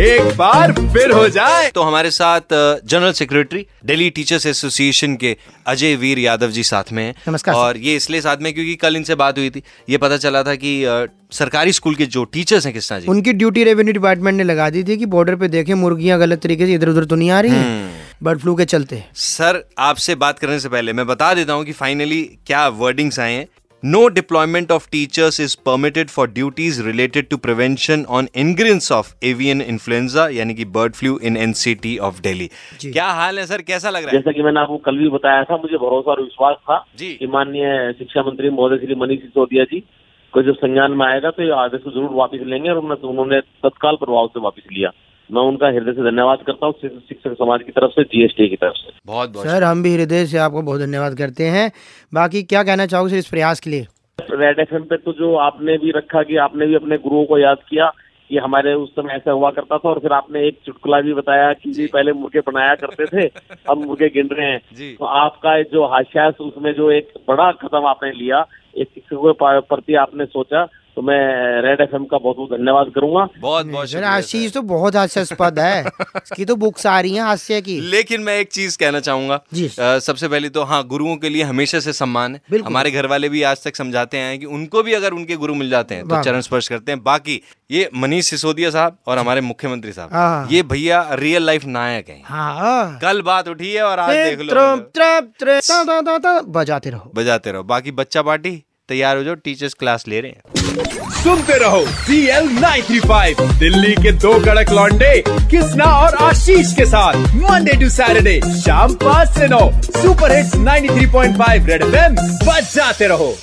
एक बार फिर हो जाए। तो हमारे साथ general secretary Delhi teachers association के अजय वीर यादव जी साथ में हैं। नमस्कार और ये इसलिए साथ में क्योंकि कल इनसे बात हुई थी। ये पता चला था कि सरकारी स्कूल के जो टीचर्स हैं कृष्णा जी? उनकी ड्यूटी रेवेन्यू डिपार्टमेंट ने लगा दी थी कि बॉर्डर पे देखें मुर्गियाँ गलत तरीके से इधर उधर तो नहीं आ रही हैं बर्ड फ्लू के चलते। सर आपसे बात करने से पहले मैं बता देता हूँ कि फाइनली क्या वर्डिंग्स आए हैं। No deployment of teachers is permitted for duties related to prevention on ingress of avian influenza यानी कि bird flu in NCT of Delhi क्या हाल है सर? कैसा लग रहा है? जैसा कि मैंने आपको कल भी बताया था मुझे भरोसा और विश्वास था जी। कि माननीय शिक्षा मंत्री महोदय श्री मनीष सिसोदिया जी को जब संज्ञान में आएगा तो ये आदेश को ज़रूर वापस लेंगे और उन्होंने तत्काल प्रभाव से वापस लिया। मैं उनका हृदय से धन्यवाद करता हूँ शिक्षक समाज की तरफ़ से जीएसटी की तरफ़ से। बहुत बहुत सर हम भी हृदय से आपको बहुत धन्यवाद करते हैं। बाकी क्या कहना चाहोगे सर इस प्रयास के लिए? रेड एफ़ पे तो जो आपने भी रखा कि आपने भी अपने गुरुओं को याद किया कि हमारे उस समय ऐसा हुआ करता था और फिर आपने एक चुटकुला भी बताया कि जी। पहले मुर्गे बनाया करते थे अब मुर्गे गिन रहे हैं। तो आपका जो हाशिया उसमें जो एक बड़ा कदम आपने लिया एक शिक्षकों के प्रति आपने सोचा तो मैं रेड एफएम का बहुत बहुत धन्यवाद करूँगा। बहुत बहुत आशीष तो बहुत हास्यास्पद है। इसकी तो बुक्स आ रही हैं हास्य की। लेकिन मैं एक चीज़ कहना चाहूँगा जी। अ, सबसे पहले तो हाँ गुरुओं के लिए हमेशा से सम्मान है। हमारे घर वाले भी आज तक समझाते हैं कि उनको भी अगर उनके गुरु मिल जाते हैं तो चरण स्पर्श करते हैं। बाकी ये मनीष सिसोदिया साहब और हमारे मुख्यमंत्री हाँ। साहब ये भैया रियल लाइफ नायक हैं। हाँ। कल बात उठी है और आज देख लो। बजाते रहो। बजाते रहो। बाकी बच्चा पार्टी? तैयार हो जाओ टीचर्स क्लास ले रहे हैं। सुनते रहो सी एल दिल्ली के दो कड़क लॉन्डे कृष्णा और आशीष के साथ। मंडे टू सैटरडे शाम पाँच से नौ सुपर हिट्स 93.5 रेड एफएम जाते रहो।